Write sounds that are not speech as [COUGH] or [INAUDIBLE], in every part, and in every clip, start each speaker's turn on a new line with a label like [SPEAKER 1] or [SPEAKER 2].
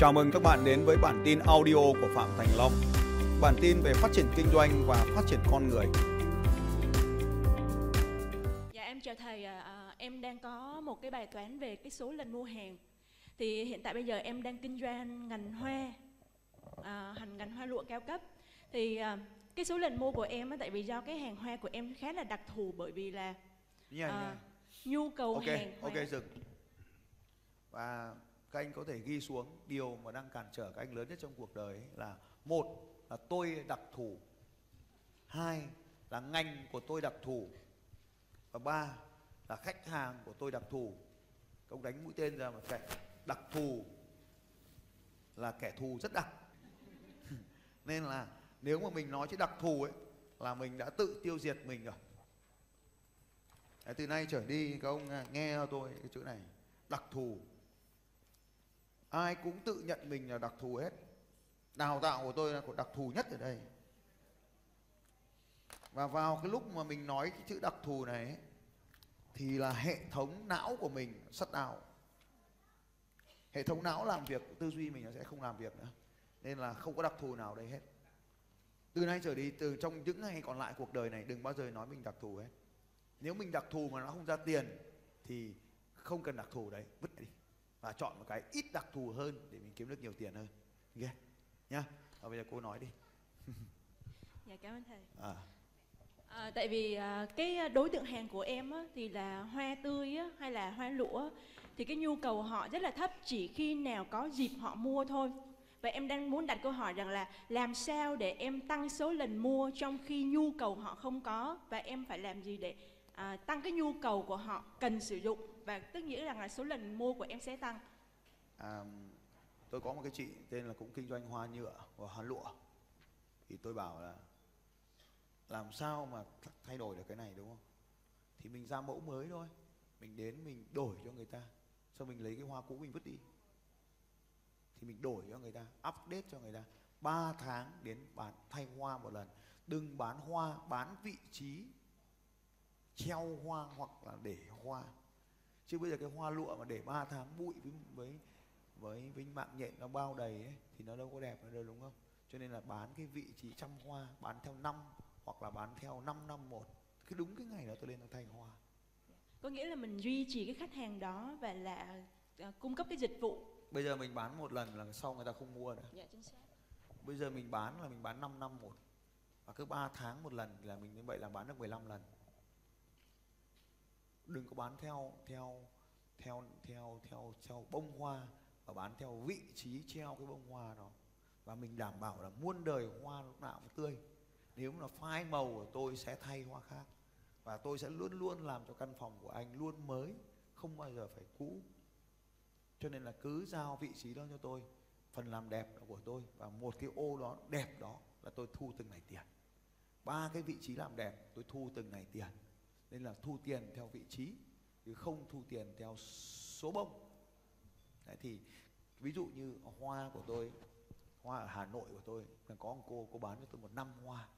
[SPEAKER 1] Chào mừng các bạn đến với bản tin audio của Phạm Thành Long. Bản tin về phát triển kinh doanh và phát triển con người.
[SPEAKER 2] Dạ em chào thầy, à, em đang có một cái bài toán về cái số lần mua hàng. Thì hiện tại bây giờ em đang kinh doanh ngành hoa, à, hành ngành hoa lụa cao cấp. Thì à, cái số lần mua của em á, tại vì do cái hàng hoa của em khá là đặc thù bởi vì là
[SPEAKER 1] này,
[SPEAKER 2] à,
[SPEAKER 1] như
[SPEAKER 2] nhu cầu
[SPEAKER 1] này.
[SPEAKER 2] hàng hoa.
[SPEAKER 1] ok dừng. Và các anh có thể ghi xuống điều mà đang cản trở các anh lớn nhất trong cuộc đời ấy là một là tôi đặc thù, hai là ngành của tôi đặc thù và ba là khách hàng của tôi đặc thù. Các ông đánh mũi tên ra mà kẻ đặc thù là kẻ thù rất đặc. [LAUGHS] Nên là nếu mà mình nói chữ đặc thù ấy là mình đã tự tiêu diệt mình rồi. Đấy, từ nay trở đi các ông nghe tôi cái chữ này đặc thù ai cũng tự nhận mình là đặc thù hết. Đào tạo của tôi là của đặc thù nhất ở đây. Và vào cái lúc mà mình nói cái chữ đặc thù này ấy, thì là hệ thống não của mình sắt đào. Hệ thống não làm việc tư duy mình nó sẽ không làm việc nữa. Nên là không có đặc thù nào đây hết. Từ nay trở đi từ trong những ngày còn lại cuộc đời này đừng bao giờ nói mình đặc thù hết. Nếu mình đặc thù mà nó không ra tiền thì không cần đặc thù đấy. vứt và chọn một cái ít đặc thù hơn để mình kiếm được nhiều tiền hơn ok nhá và bây giờ cô nói đi [LAUGHS]
[SPEAKER 2] Dạ cảm ơn thầy.
[SPEAKER 1] à,
[SPEAKER 2] À, tại vì à, cái đối tượng hàng của em á, thì là hoa tươi á, hay là hoa lụa thì cái nhu cầu họ rất là thấp chỉ khi nào có dịp họ mua thôi. Và em đang muốn đặt câu hỏi rằng là làm sao để em tăng số lần mua trong khi nhu cầu họ không có và em phải làm gì để à, tăng cái nhu cầu của họ cần sử dụng. Và tức nghĩa rằng là số lần mua của em sẽ tăng.
[SPEAKER 1] à, tôi có một cái chị tên là cũng kinh doanh hoa nhựa và hoa lụa. Thì tôi bảo là làm sao mà thay đổi được cái này đúng không? Thì mình ra mẫu mới thôi. Mình đến mình đổi cho người ta. Xong mình lấy cái hoa cũ mình vứt đi. Thì mình đổi cho người ta update cho người ta. 3 tháng đến bán thay hoa một lần. Đừng bán hoa bán vị trí treo hoa hoặc là để hoa. Chứ bây giờ cái hoa lụa mà để 3 tháng bụi với với với với mạng nhện nó bao đầy ấy, thì nó đâu có đẹp nữa đâu đúng không? Cho nên là bán cái vị trí trăm hoa bán theo năm hoặc là bán theo 5 năm một. Cái đúng cái ngày đó tôi lên tôi thay hoa.
[SPEAKER 2] Có nghĩa là mình duy trì cái khách hàng đó và là à, cung cấp cái dịch vụ.
[SPEAKER 1] bây giờ mình bán một lần là sau người ta không mua nữa.
[SPEAKER 2] Dạ chính xác.
[SPEAKER 1] bây giờ mình bán là mình bán 5 năm một. Và cứ 3 tháng một lần là mình như vậy là bán được 15 lần đừng có bán theo theo theo theo theo theo bông hoa và bán theo vị trí treo cái bông hoa đó. Và mình đảm bảo là muôn đời hoa lúc nào cũng tươi. Nếu mà phai màu của tôi sẽ thay hoa khác. Và tôi sẽ luôn luôn làm cho căn phòng của anh luôn mới, không bao giờ phải cũ. Cho nên là cứ giao vị trí đó cho tôi. Phần làm đẹp là của tôi. Và một cái ô đó đẹp đó là tôi thu từng ngày tiền. Ba cái vị trí làm đẹp tôi thu từng ngày tiền nên là thu tiền theo vị trí, chứ không thu tiền theo số bông. Đấy, thì ví dụ như hoa của tôi, hoa ở Hà Nội của tôi, là có một cô cô bán cho tôi một năm hoa.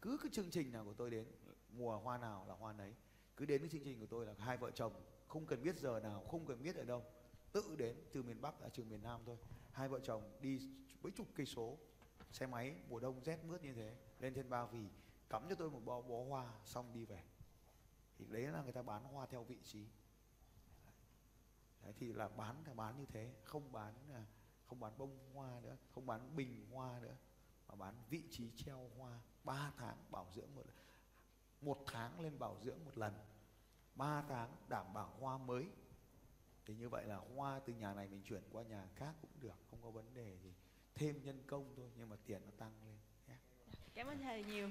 [SPEAKER 1] Cứ cái chương trình nào của tôi đến, mùa hoa nào là hoa nấy, cứ đến cái chương trình của tôi là hai vợ chồng, không cần biết giờ nào, không cần biết ở đâu, tự đến từ miền Bắc ra trường miền Nam thôi. Hai vợ chồng đi mấy chục cây số, xe máy, mùa đông rét mướt như thế, lên trên ba vì, cắm cho tôi một bó bó hoa, xong đi về thì đấy là người ta bán hoa theo vị trí. Đấy thì là bán là bán như thế không bán là không bán bông hoa nữa không bán bình hoa nữa mà bán vị trí treo hoa 3 tháng bảo dưỡng một lần. Một tháng lên bảo dưỡng một lần. 3 tháng đảm bảo hoa mới. Thì như vậy là hoa từ nhà này mình chuyển qua nhà khác cũng được không có vấn đề gì. Thêm nhân công thôi nhưng mà tiền nó tăng lên nhé.
[SPEAKER 2] Cảm ơn thầy nhiều.